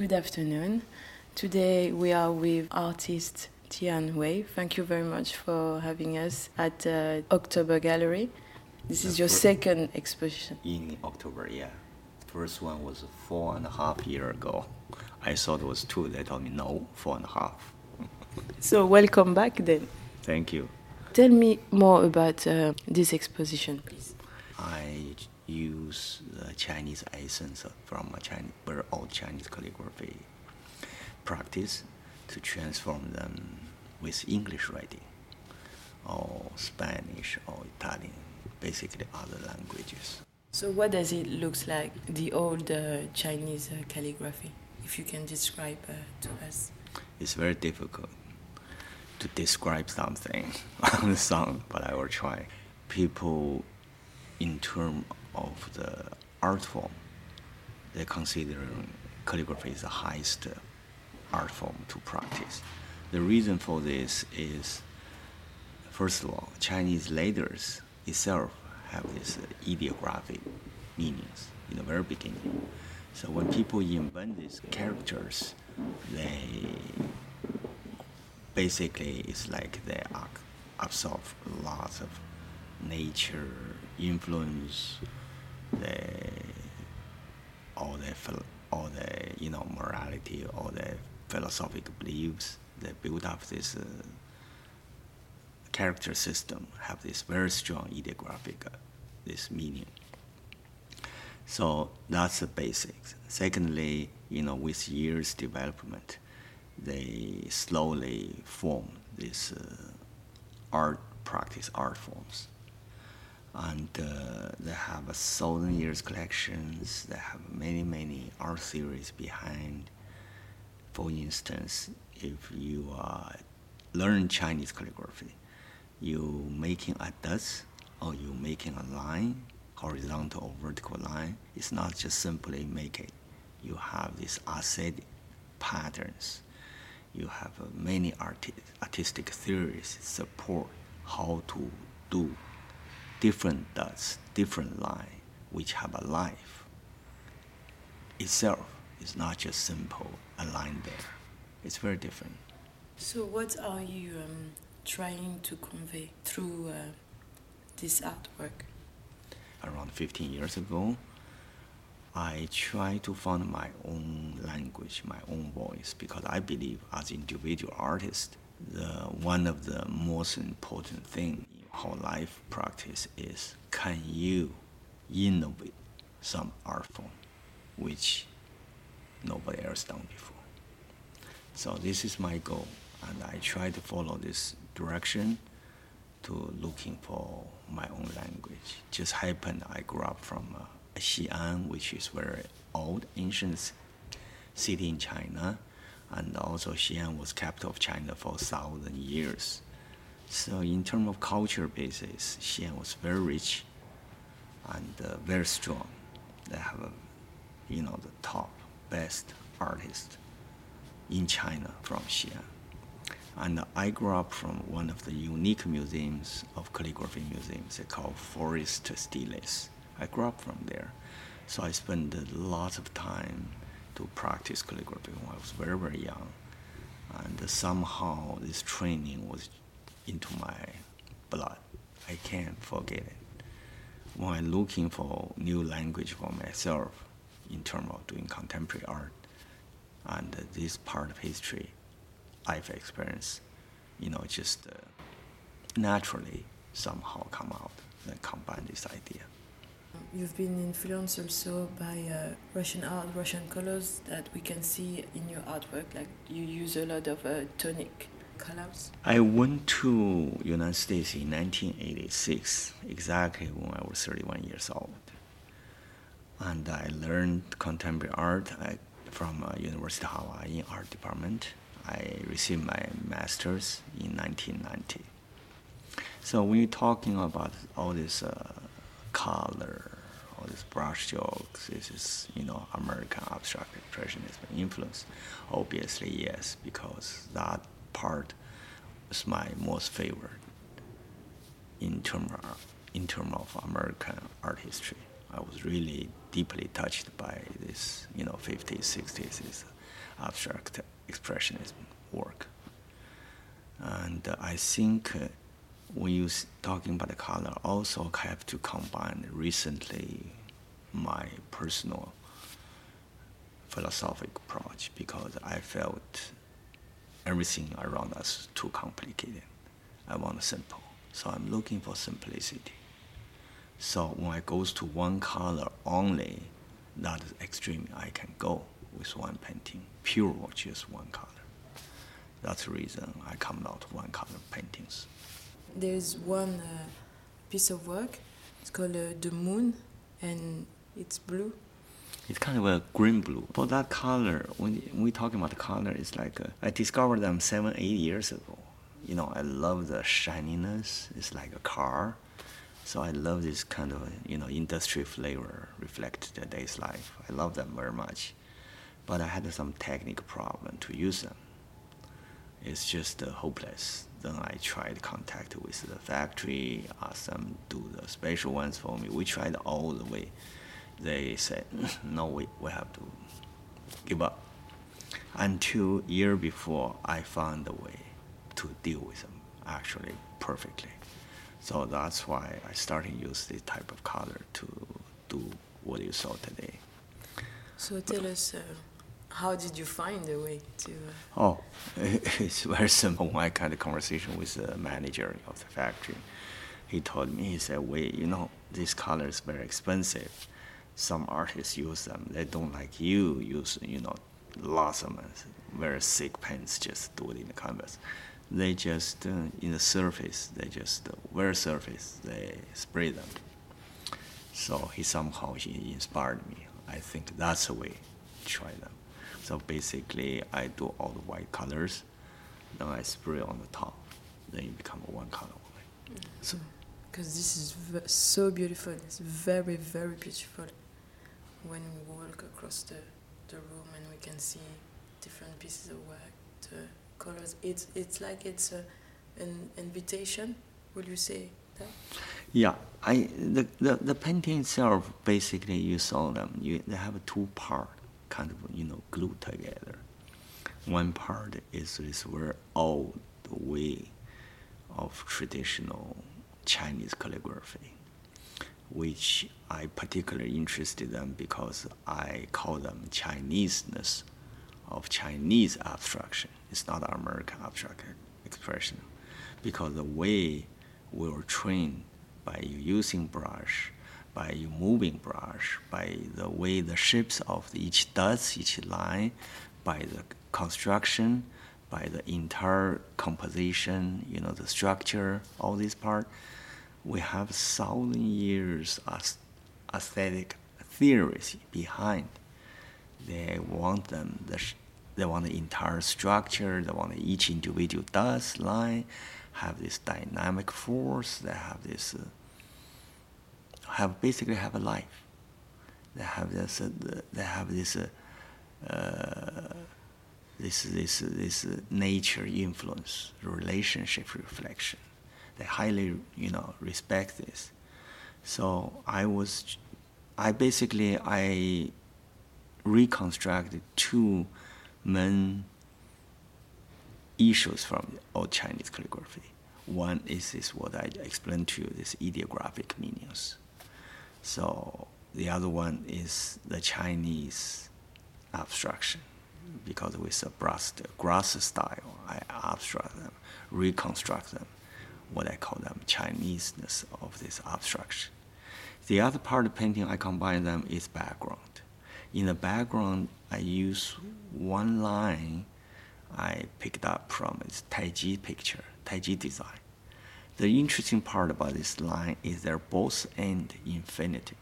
Good afternoon. Today we are with artist Tian Wei. Thank you very much for having us at uh, October Gallery. This is your second exposition. In October, yeah. First one was four and a half year ago. I thought it was two. They told me no, four and a half. so welcome back then. Thank you. Tell me more about uh, this exposition, please. I use the Chinese essence from a Chinese, very old Chinese calligraphy practice to transform them with English writing or Spanish or Italian, basically other languages. So what does it look like, the old uh, Chinese uh, calligraphy, if you can describe uh, to us? It's very difficult to describe something on the song, but I will try. People, in terms of the art form, they consider calligraphy is the highest art form to practice. The reason for this is, first of all, Chinese letters itself have this ideographic meanings in the very beginning. So when people invent these characters, they basically it's like they absorb lots of nature influence, the all the all the you know morality, all the philosophical beliefs. They build up this uh, character system, have this very strong ideographic uh, this meaning. So that's the basics. Secondly, you know, with years development, they slowly form this uh, art practice art forms and uh, they have a thousand years collections. They have many many art theories behind. For instance, if you uh, learn Chinese calligraphy, you making a dust or you making a line, horizontal or vertical line. It's not just simply make it. You have these aesthetic patterns. You have uh, many arti- artistic theories support how to do different dots, different line, which have a life. Itself is not just simple, a line there. It's very different. So, what are you um, trying to convey through uh, this artwork? Around 15 years ago, I tried to find my own language, my own voice, because I believe as individual artist, the one of the most important thing how life practice is. Can you innovate some art form which nobody else done before? So this is my goal and i try to follow this direction to looking for my own language. Just happened i grew up from uh, xi'an which is very old ancient city in china and also xi'an was capital of china for thousand years so in terms of culture basis, Xi'an was very rich and uh, very strong. They have, a, you know, the top best artist in China from Xi'an. And I grew up from one of the unique museums of calligraphy museums They called Forest Stelae. I grew up from there. So I spent a lot of time to practice calligraphy when I was very, very young. And somehow this training was into my blood. I can't forget it. When I'm looking for new language for myself in terms of doing contemporary art and this part of history I've experienced, you know, just uh, naturally somehow come out and combine this idea. You've been influenced also by uh, Russian art, Russian colors that we can see in your artwork. Like you use a lot of uh, tonic I went to United States in 1986, exactly when I was 31 years old. And I learned contemporary art from uh, University of Hawaii art department. I received my master's in 1990. So when you're talking about all this uh, color, all these brush strokes, this is you know American abstract expressionism influence. Obviously, yes, because that part is my most favorite in term of, in term of American art history. I was really deeply touched by this, you know, 50s, 60s, abstract expressionism work. And I think uh, when you're talking about the color, also have to combine recently my personal philosophic approach because I felt everything around us too complicated. I want simple, so I'm looking for simplicity. So when I goes to one color only, that is extreme. I can go with one painting, pure just one color. That's the reason I come out one color paintings. There's one uh, piece of work. It's called uh, the moon, and it's blue. It's kind of a green blue. For that color, when we talking about the color, it's like uh, I discovered them seven, eight years ago. You know, I love the shininess. It's like a car. So I love this kind of you know industry flavor reflect today's life. I love them very much, but I had some technical problem to use them. It's just uh, hopeless. Then I tried contact with the factory, asked them do the special ones for me. We tried all the way. They said, no, we, we have to give up. Until year before, I found a way to deal with them actually perfectly. So that's why I started use this type of color to do what you saw today. So tell us, uh, how did you find a way to? Uh... Oh, it's very simple. I had a conversation with the manager of the factory. He told me, he said, "Wait, you know, this color is very expensive. Some artists use them. They don't like you use, you know, lots of very thick paints. Just do it in the canvas. They just uh, in the surface. They just uh, very surface. They spray them. So he somehow he inspired me. I think that's the way. To try them. So basically, I do all the white colors, then I spray on the top, then it becomes one color only. So, because this is so beautiful, it's very very beautiful. When we walk across the, the room and we can see different pieces of work, the colors, it's it's like it's a, an invitation. Would you say that? Yeah, I the, the the painting itself basically you saw them. You they have two parts kind of you know glued together. One part is this very old way of traditional Chinese calligraphy, which I particularly interested in because I call them Chineseness of Chinese abstraction. It's not American abstract expression, because the way we were trained by using brush by moving brush, by the way the shapes of each dots, each line, by the construction, by the entire composition, you know, the structure, all these part. We have thousand years of aesthetic theories behind. They want them, the, they want the entire structure, they want each individual dust line have this dynamic force, they have this uh, have basically have a life. They have this. Uh, they have this. Uh, uh, this this this nature influence, relationship reflection. They highly you know respect this. So I was, I basically I reconstructed two main issues from old Chinese calligraphy. One is this what I explained to you, this ideographic meanings. So the other one is the Chinese abstraction, because with a brush, grass style, I abstract them, reconstruct them, what I call them Chineseness of this abstraction. The other part of painting I combine them is background. In the background, I use one line I picked up from its Taiji picture, Taiji design. The interesting part about this line is they're both end infinity.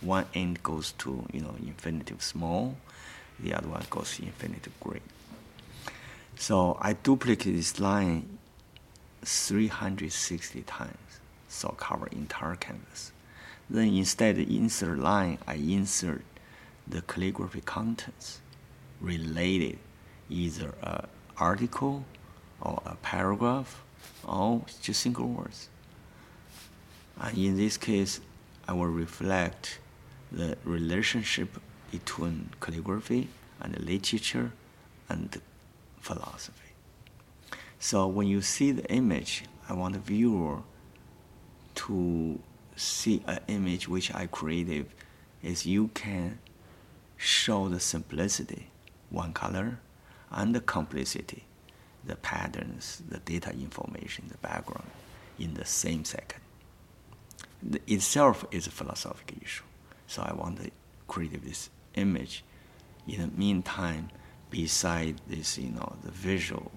One end goes to you know infinitive small, the other one goes to infinitive great. So I duplicate this line 360 times, so cover entire canvas. Then instead insert line, I insert the calligraphy contents related, either an article or a paragraph or just single words. And in this case, I will reflect the relationship between calligraphy and literature and philosophy. So when you see the image, I want the viewer to see an image which I created is you can show the simplicity, one color, and the complexity, the patterns, the data information, the background in the same second. The itself is a philosophical issue. So I want to create this image. In the meantime, beside this, you know, the visual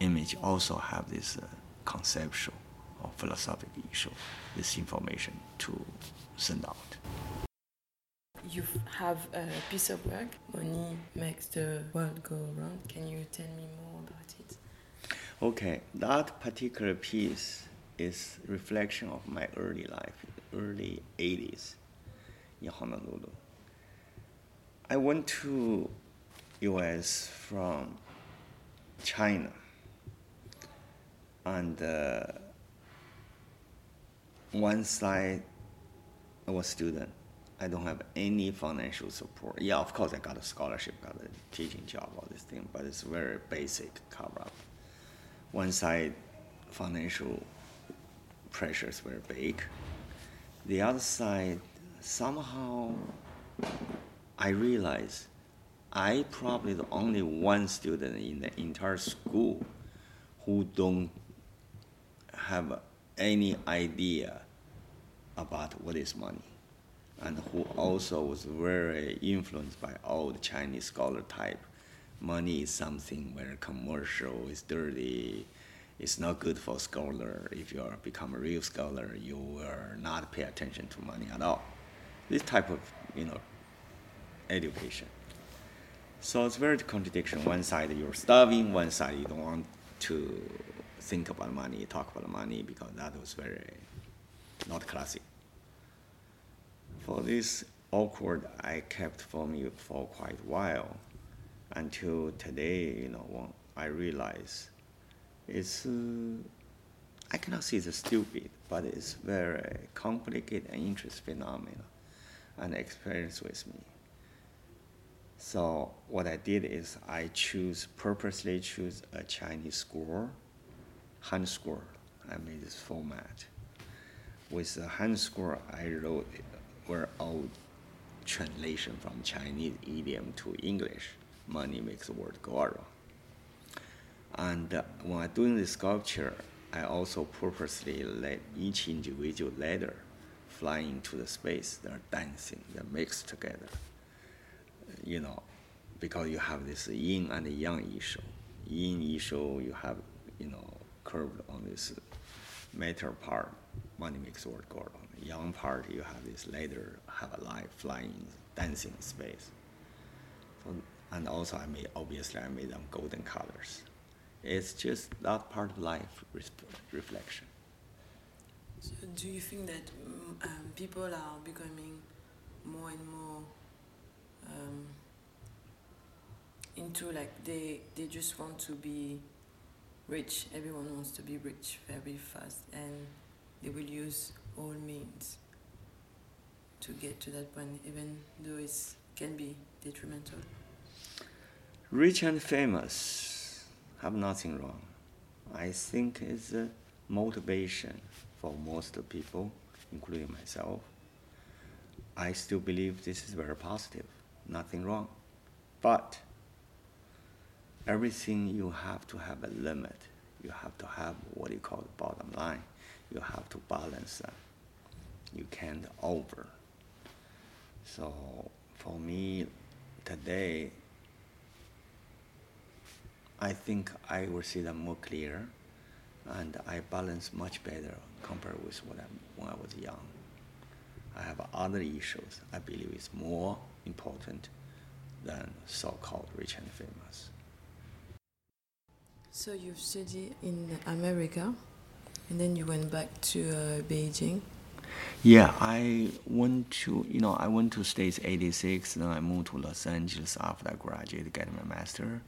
image also have this uh, conceptual or philosophical issue, this information to send out. You have a piece of work, Money Makes the World Go Round. Can you tell me more about it? Okay, that particular piece is reflection of my early life, early 80s in Honolulu. I went to US from China and uh, one side I was a student. I don't have any financial support. Yeah, of course I got a scholarship, got a teaching job, all this thing, but it's very basic cover up. One side financial pressures were big. The other side somehow I realized I probably the only one student in the entire school who don't have any idea about what is money and who also was very influenced by old Chinese scholar type. Money is something very commercial, it's dirty, it's not good for scholar. If you become a real scholar, you will not pay attention to money at all. This type of, you know, education. So it's very contradiction. One side you're starving, one side you don't want to think about money, talk about money, because that was very not classic. For this awkward, I kept for me for quite a while, until today, you know, when I realize it's, uh, I cannot say it's stupid, but it's very complicated and interesting phenomenon and experience with me. So what I did is I choose purposely choose a Chinese score, hand score. I made this format. With the hand score, I wrote were old translation from Chinese idiom to English. Money makes the world go around. And uh, when I'm doing the sculpture, I also purposely let each individual letter fly into the space. They're dancing, they're mixed together you know, because you have this yin and yang issue. Yin issue, you have, you know, curved on this metal part, money makes world go on. The yang part, you have this later, have a light flying, dancing space. So, and also I made, obviously I made them golden colors. It's just that part of life reflection. So do you think that um, people are becoming more and more um, into like they they just want to be rich. Everyone wants to be rich very fast, and they will use all means to get to that point, even though it can be detrimental. Rich and famous have nothing wrong. I think it's a motivation for most people, including myself. I still believe this is very positive nothing wrong. But everything you have to have a limit. You have to have what you call the bottom line. You have to balance them. You can't over. So for me today, I think I will see them more clear and I balance much better compared with what I, when I was young. I have other issues I believe is more important than so-called rich and famous. So you've studied in America, and then you went back to uh, Beijing. Yeah, I went to you know I went to States '86. Then I moved to Los Angeles after I graduated, get my master,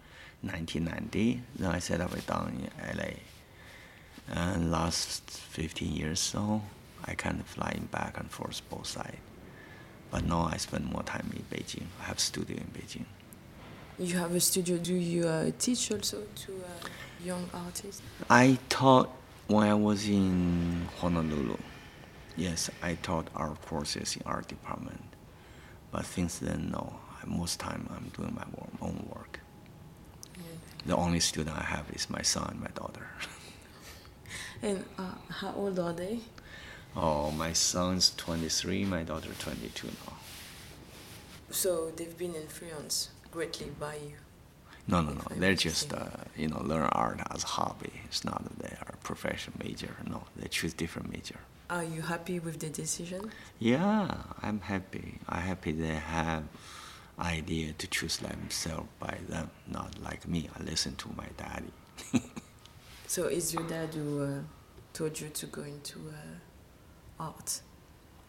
1990. Then I set up down in LA. And last 15 years so, I kind of flying back and forth both sides. But now I spend more time in Beijing. I have studio in Beijing. You have a studio. Do you uh, teach also to uh, young artists? I taught when I was in Honolulu. Yes, I taught art courses in art department. But since then, no. Most time I'm doing my own work. Yeah. The only student I have is my son my daughter. and uh, how old are they? Oh, my son's 23, my daughter 22 now. So they've been in influenced greatly by you? No, no, no. They're just, uh, you know, learn art as a hobby. It's not that they are a professional major. No, they choose different major. Are you happy with the decision? Yeah, I'm happy. I'm happy they have idea to choose themselves by them, not like me. I listen to my daddy. so is your dad who uh, told you to go into uh, art?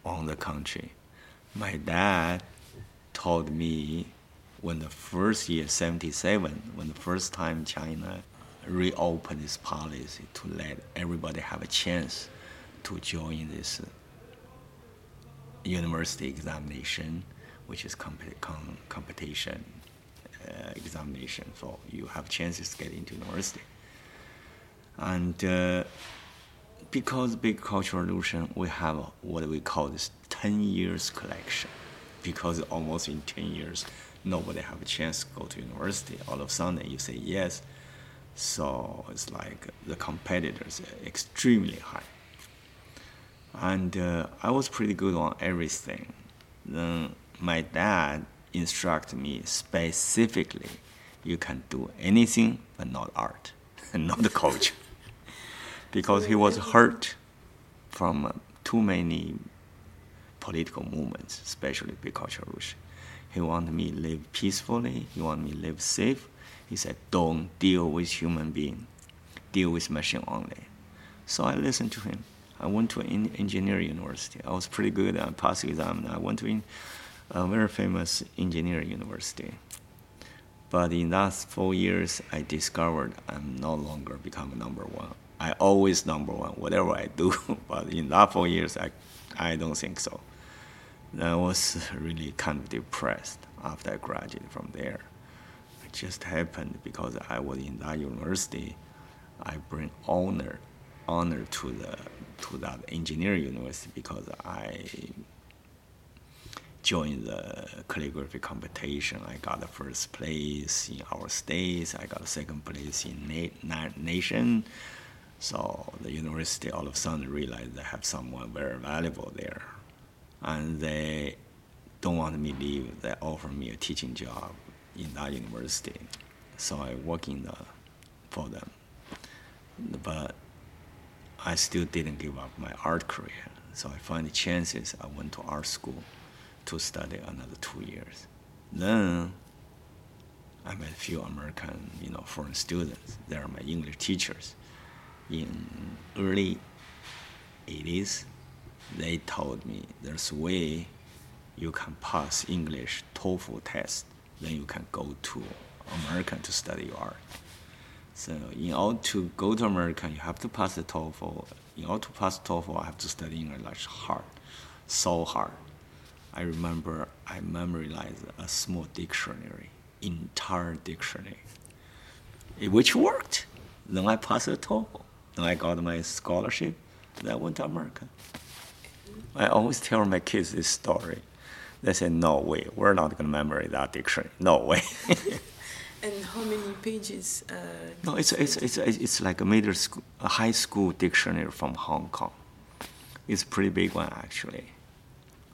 On the contrary, my dad told me when the first year, 77, when the first time China reopened its policy to let everybody have a chance to join this university examination, which is com- competition uh, examination. So you have chances to get into university. And uh, because big cultural revolution, we have what we call this 10 years collection. Because almost in 10 years, nobody have a chance to go to university. All of a sudden, you say yes. So it's like the competitors are extremely high and uh, I was pretty good on everything. Then my dad instructed me specifically, you can do anything but not art, and not the culture, because he was hurt from too many political movements, especially big cultural revolution. He wanted me to live peacefully. He wanted me to live safe. He said, "Don't deal with human being, deal with machine only." So I listened to him. I went to an engineering university. I was pretty good at passing exam. I went to a very famous engineering university. But in that four years, I discovered I'm no longer become number one. I always number one, whatever I do. but in that four years, I, I don't think so. I was really kind of depressed after I graduated from there. It just happened because I was in that university. I bring honor honor to the to that engineering university because I joined the calligraphy competition. I got the first place in our state. I got second place in na- nation. So the university all of a sudden realized they have someone very valuable there, and they don't want me to leave. They offer me a teaching job in that university. So I work in the, for them. But I still didn't give up my art career. So I find the chances. I went to art school to study another two years. Then I met a few American, you know, foreign students. They are my English teachers. In early 80s, they told me there's a way you can pass English TOEFL test, then you can go to America to study art. So in order to go to America, you have to pass the TOEFL. In order to pass TOEFL, I have to study English hard, so hard. I remember I memorized a small dictionary, entire dictionary, eh, which worked. Then I passed the TOEFL. Then I got my scholarship. Then I went to America. I always tell my kids this story. They say, "No way, we're not going to memorize that dictionary. No way." And how many pages? Uh, no, it's, it's, it's, it's like a middle school, a high school dictionary from Hong Kong. It's a pretty big one, actually.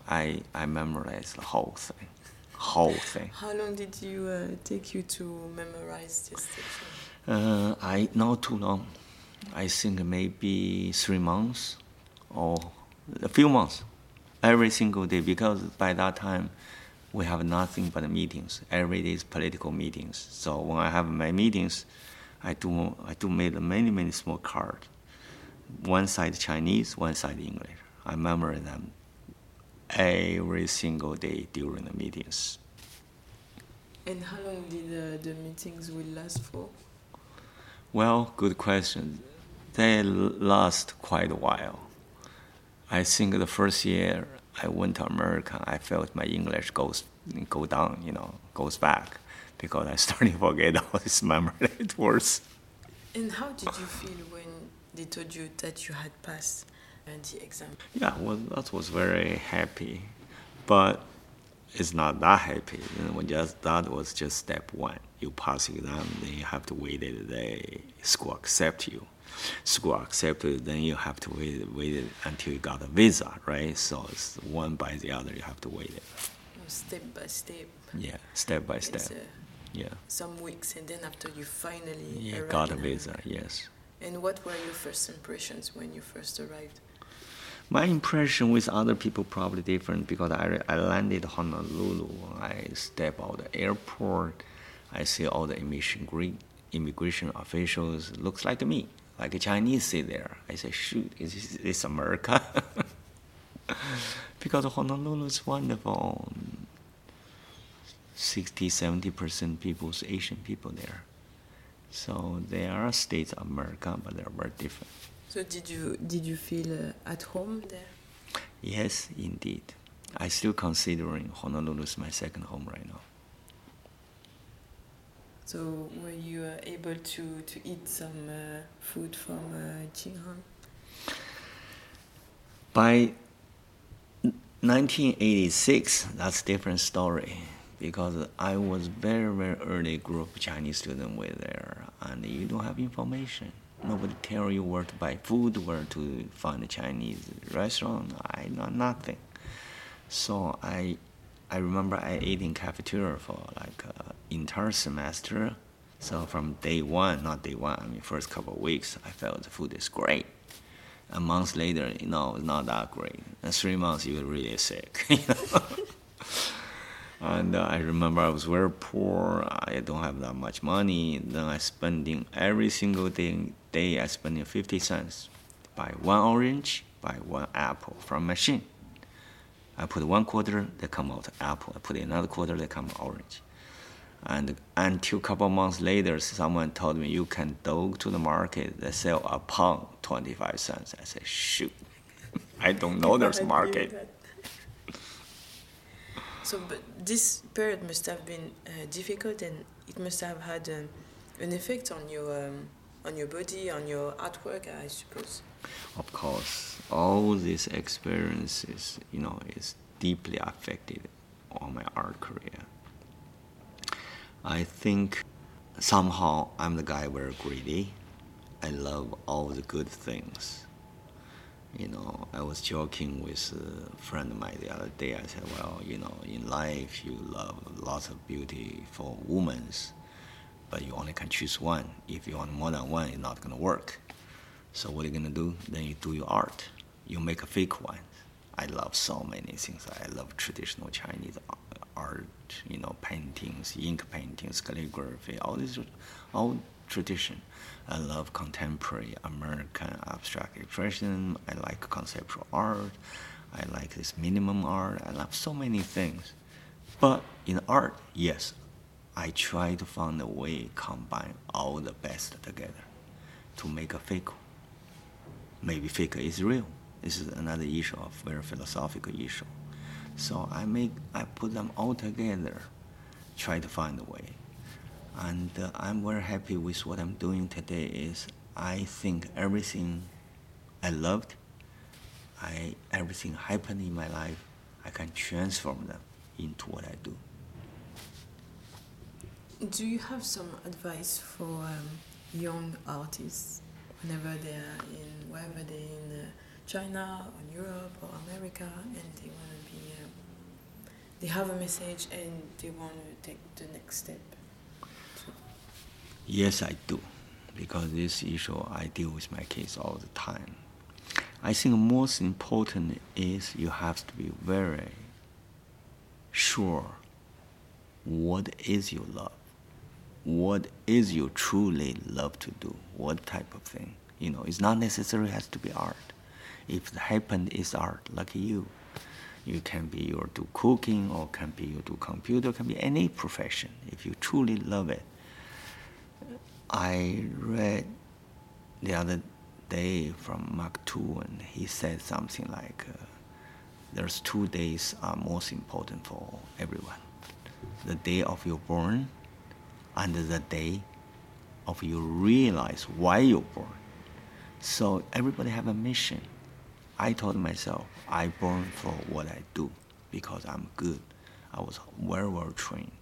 I, I memorized the whole thing. Whole thing. How long did you uh, take you to memorize this dictionary? Uh, I not too long. I think maybe three months or a few months, every single day. Because by that time, we have nothing but meetings. Every day is political meetings. So when I have my meetings, I do I do make many many small cards. One side Chinese, one side English. I memorize them every single day during the meetings. And how long did the, the meetings will last for? Well, good question. They last quite a while. I think the first year I went to America, I felt my English goes go down, you know, goes back, because I started to forget all these memory words. And how did you feel when they told you that you had passed the exam? Yeah, well, that was very happy, but it's not that happy. You know, just that was just step one. You pass the exam, then you have to wait it. The school accept you. School accept it, then you have to wait wait until you got a visa, right? So it's one by the other. You have to wait it. Step by step. Yeah, step by step. Uh, yeah. Some weeks, and then after you finally Yeah, got a visa. Yes. And what were your first impressions when you first arrived? My impression with other people probably different because I, I landed Honolulu. I step out the airport. I see all the immigration immigration officials. Looks like me, like a Chinese sit there. I say, shoot, is this, this America? because Honolulu is wonderful. 60, 70 percent people's Asian people there. So they are states of America, but they're very different. So did you did you feel uh, at home there? Yes, indeed. I still considering Honolulu is my second home right now. So were you uh, able to, to eat some uh, food from uh, Qinghang? By 1986, that's a different story because I was very very early group Chinese student with there, and you don't have information. Nobody tell you where to buy food, where to find a Chinese restaurant. I know nothing. So I, I remember I ate in cafeteria for like uh, entire semester. So from day one, not day one, I mean first couple of weeks, I felt the food is great. A month later, you know, it's not that great. And three months, you're really sick. You know? and uh, I remember I was very poor. I don't have that much money. Then I spending every single day. Day I spending fifty cents, buy one orange, buy one apple from machine. I put one quarter, they come out apple. I put another quarter, they come orange. And until a couple months later, someone told me you can go to the market. They sell a pound, twenty five cents. I said, shoot, I don't know there's market. So, but this period must have been uh, difficult, and it must have had um, an effect on your um, on your body, on your artwork, I suppose. Of course, all these experiences, you know, is deeply affected on my art career. I think somehow I'm the guy very greedy. I love all the good things. You know, I was joking with a friend of mine the other day. I said, well, you know, in life you love lots of beautiful women, but you only can choose one. If you want more than one, it's not going to work. So what are you to do? Then you do your art. You make a fake one. I love so many things. I love traditional Chinese art, you know, paintings, ink paintings, calligraphy, all these, all tradition. I love contemporary American abstract expression. I like conceptual art. I like this minimum art. I love so many things. But in art, yes, I try to find a way to combine all the best together to make a fake. Maybe fake is real. This is another issue of very philosophical issue. So I make I put them all together, try to find a way and uh, I'm very happy with what I'm doing today. Is I think everything I loved, I everything happened in my life, I can transform them into what I do. Do you have some advice for um, young artists whenever they are in wherever they're in uh, China or Europe or America and they want to be um, they have a message and they want to take the next step? Yes, I do, because this issue I deal with my kids all the time. I think most important is you have to be very sure what is your love, what is you truly love to do, what type of thing. You know, it's not necessarily has to be art. If it happened is art, like you. You can be you do cooking or can be you do computer, can be any profession. If you truly love it, I read the other day from Mark Twain. He said something like, uh, "There's two days are most important for everyone: the day of your born, and the day of you realize why you're born. So everybody have a mission. I told myself I born for what I do because I'm good. I was very well trained,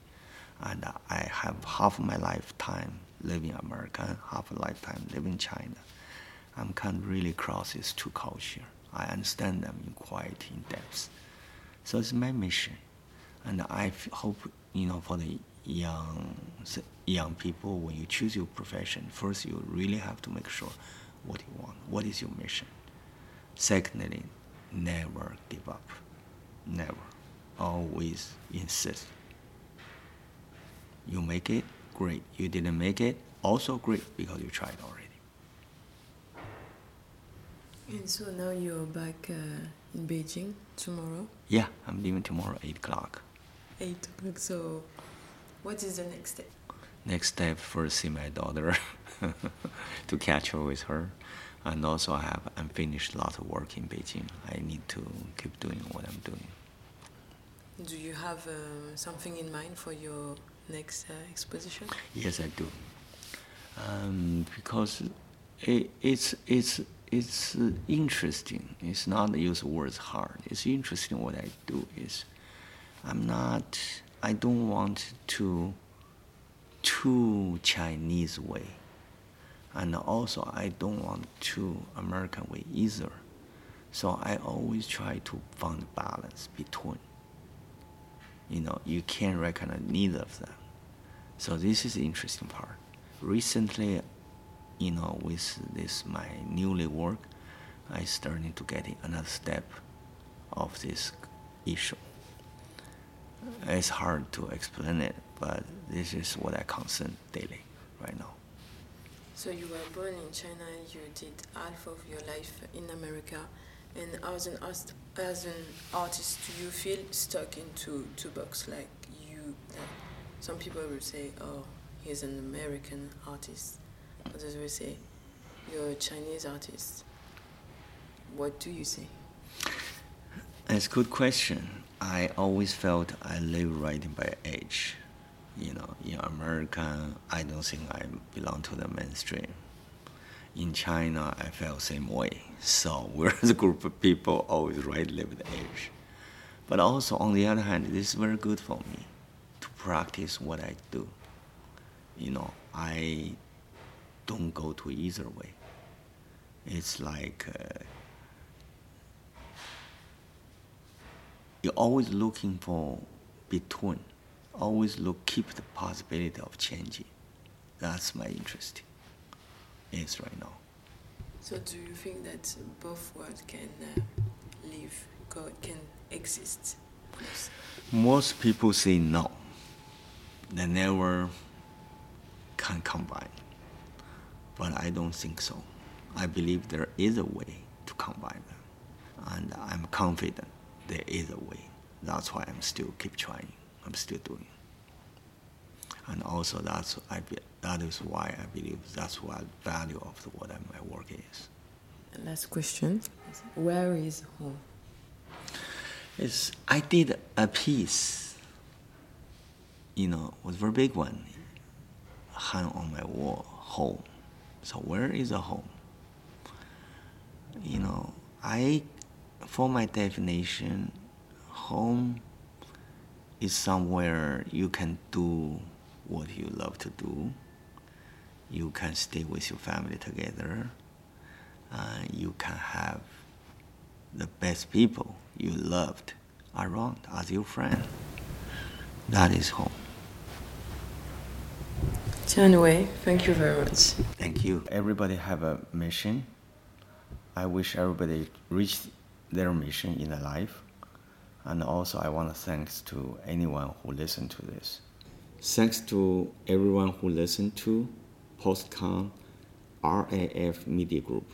and I have half my lifetime living America, half a lifetime living China. I'm kind of really cross these two culture. I understand them in quite in depth. So it's my mission, and I hope you know for the young young people when you choose your profession, first you really have to make sure what you want, what is your mission. Secondly, never give up, never, always insist. You make it, great. You didn't make it, also great because you tried already. And so now you're back uh, in Beijing tomorrow? Yeah, I'm leaving tomorrow, 8 o'clock. 8 o'clock. So, what is the next step? Next step, first see my daughter to catch her with her. And also, I have unfinished lot of work in Beijing. I need to keep doing what I'm doing. Do you have uh, something in mind for your next uh, exposition? Yes, I do. Um, because it, it's, it's it's uh, interesting. It's not use words hard. It's interesting what I do is I'm not I don't want to too Chinese way. And also I don't want too American way either. So I always try to find balance between. You know, you can't recognize neither of them. So this is the interesting part. Recently you know, with this my newly work, I starting to get another step of this issue. It's hard to explain it, but this is what I concern daily right now. So you were born in China. You did half of your life in America, and as an as an artist, do you feel stuck into two boxes? Like you, like some people will say, "Oh, he's an American artist," others will say, you're a Chinese artist. What do you say? That's a good question. I always felt I live right by age. You know, in America, I don't think I belong to the mainstream. In China, I felt the same way. So we're the group of people always right live the age. But also, on the other hand, this is very good for me to practice what I do. You know, I don't go to either way. It's like uh, you're always looking for between, always look keep the possibility of changing. That's my interest. Is right now. So do you think that both worlds can uh, live, God can exist? Most people say no. They never can combine but I don't think so. I believe there is a way to combine them, and I'm confident there is a way. That's why I'm still keep trying. I'm still doing. And also that's I be, that is why I believe that's what value of the, what my work is. Last question: Where is home? It's I did a piece. You know, was very big one, hung on my wall, home so where is a home? You know, I, for my definition, home is somewhere you can do what you love to do. You can stay with your family together. Uh, you can have the best people you loved around as your friend. That is home. Wei, thank you very much. Thank you. Everybody have a mission. I wish everybody reach their mission in their life. And also I want to thanks to anyone who listened to this. Thanks to everyone who listened to PostCon RAF Media Group.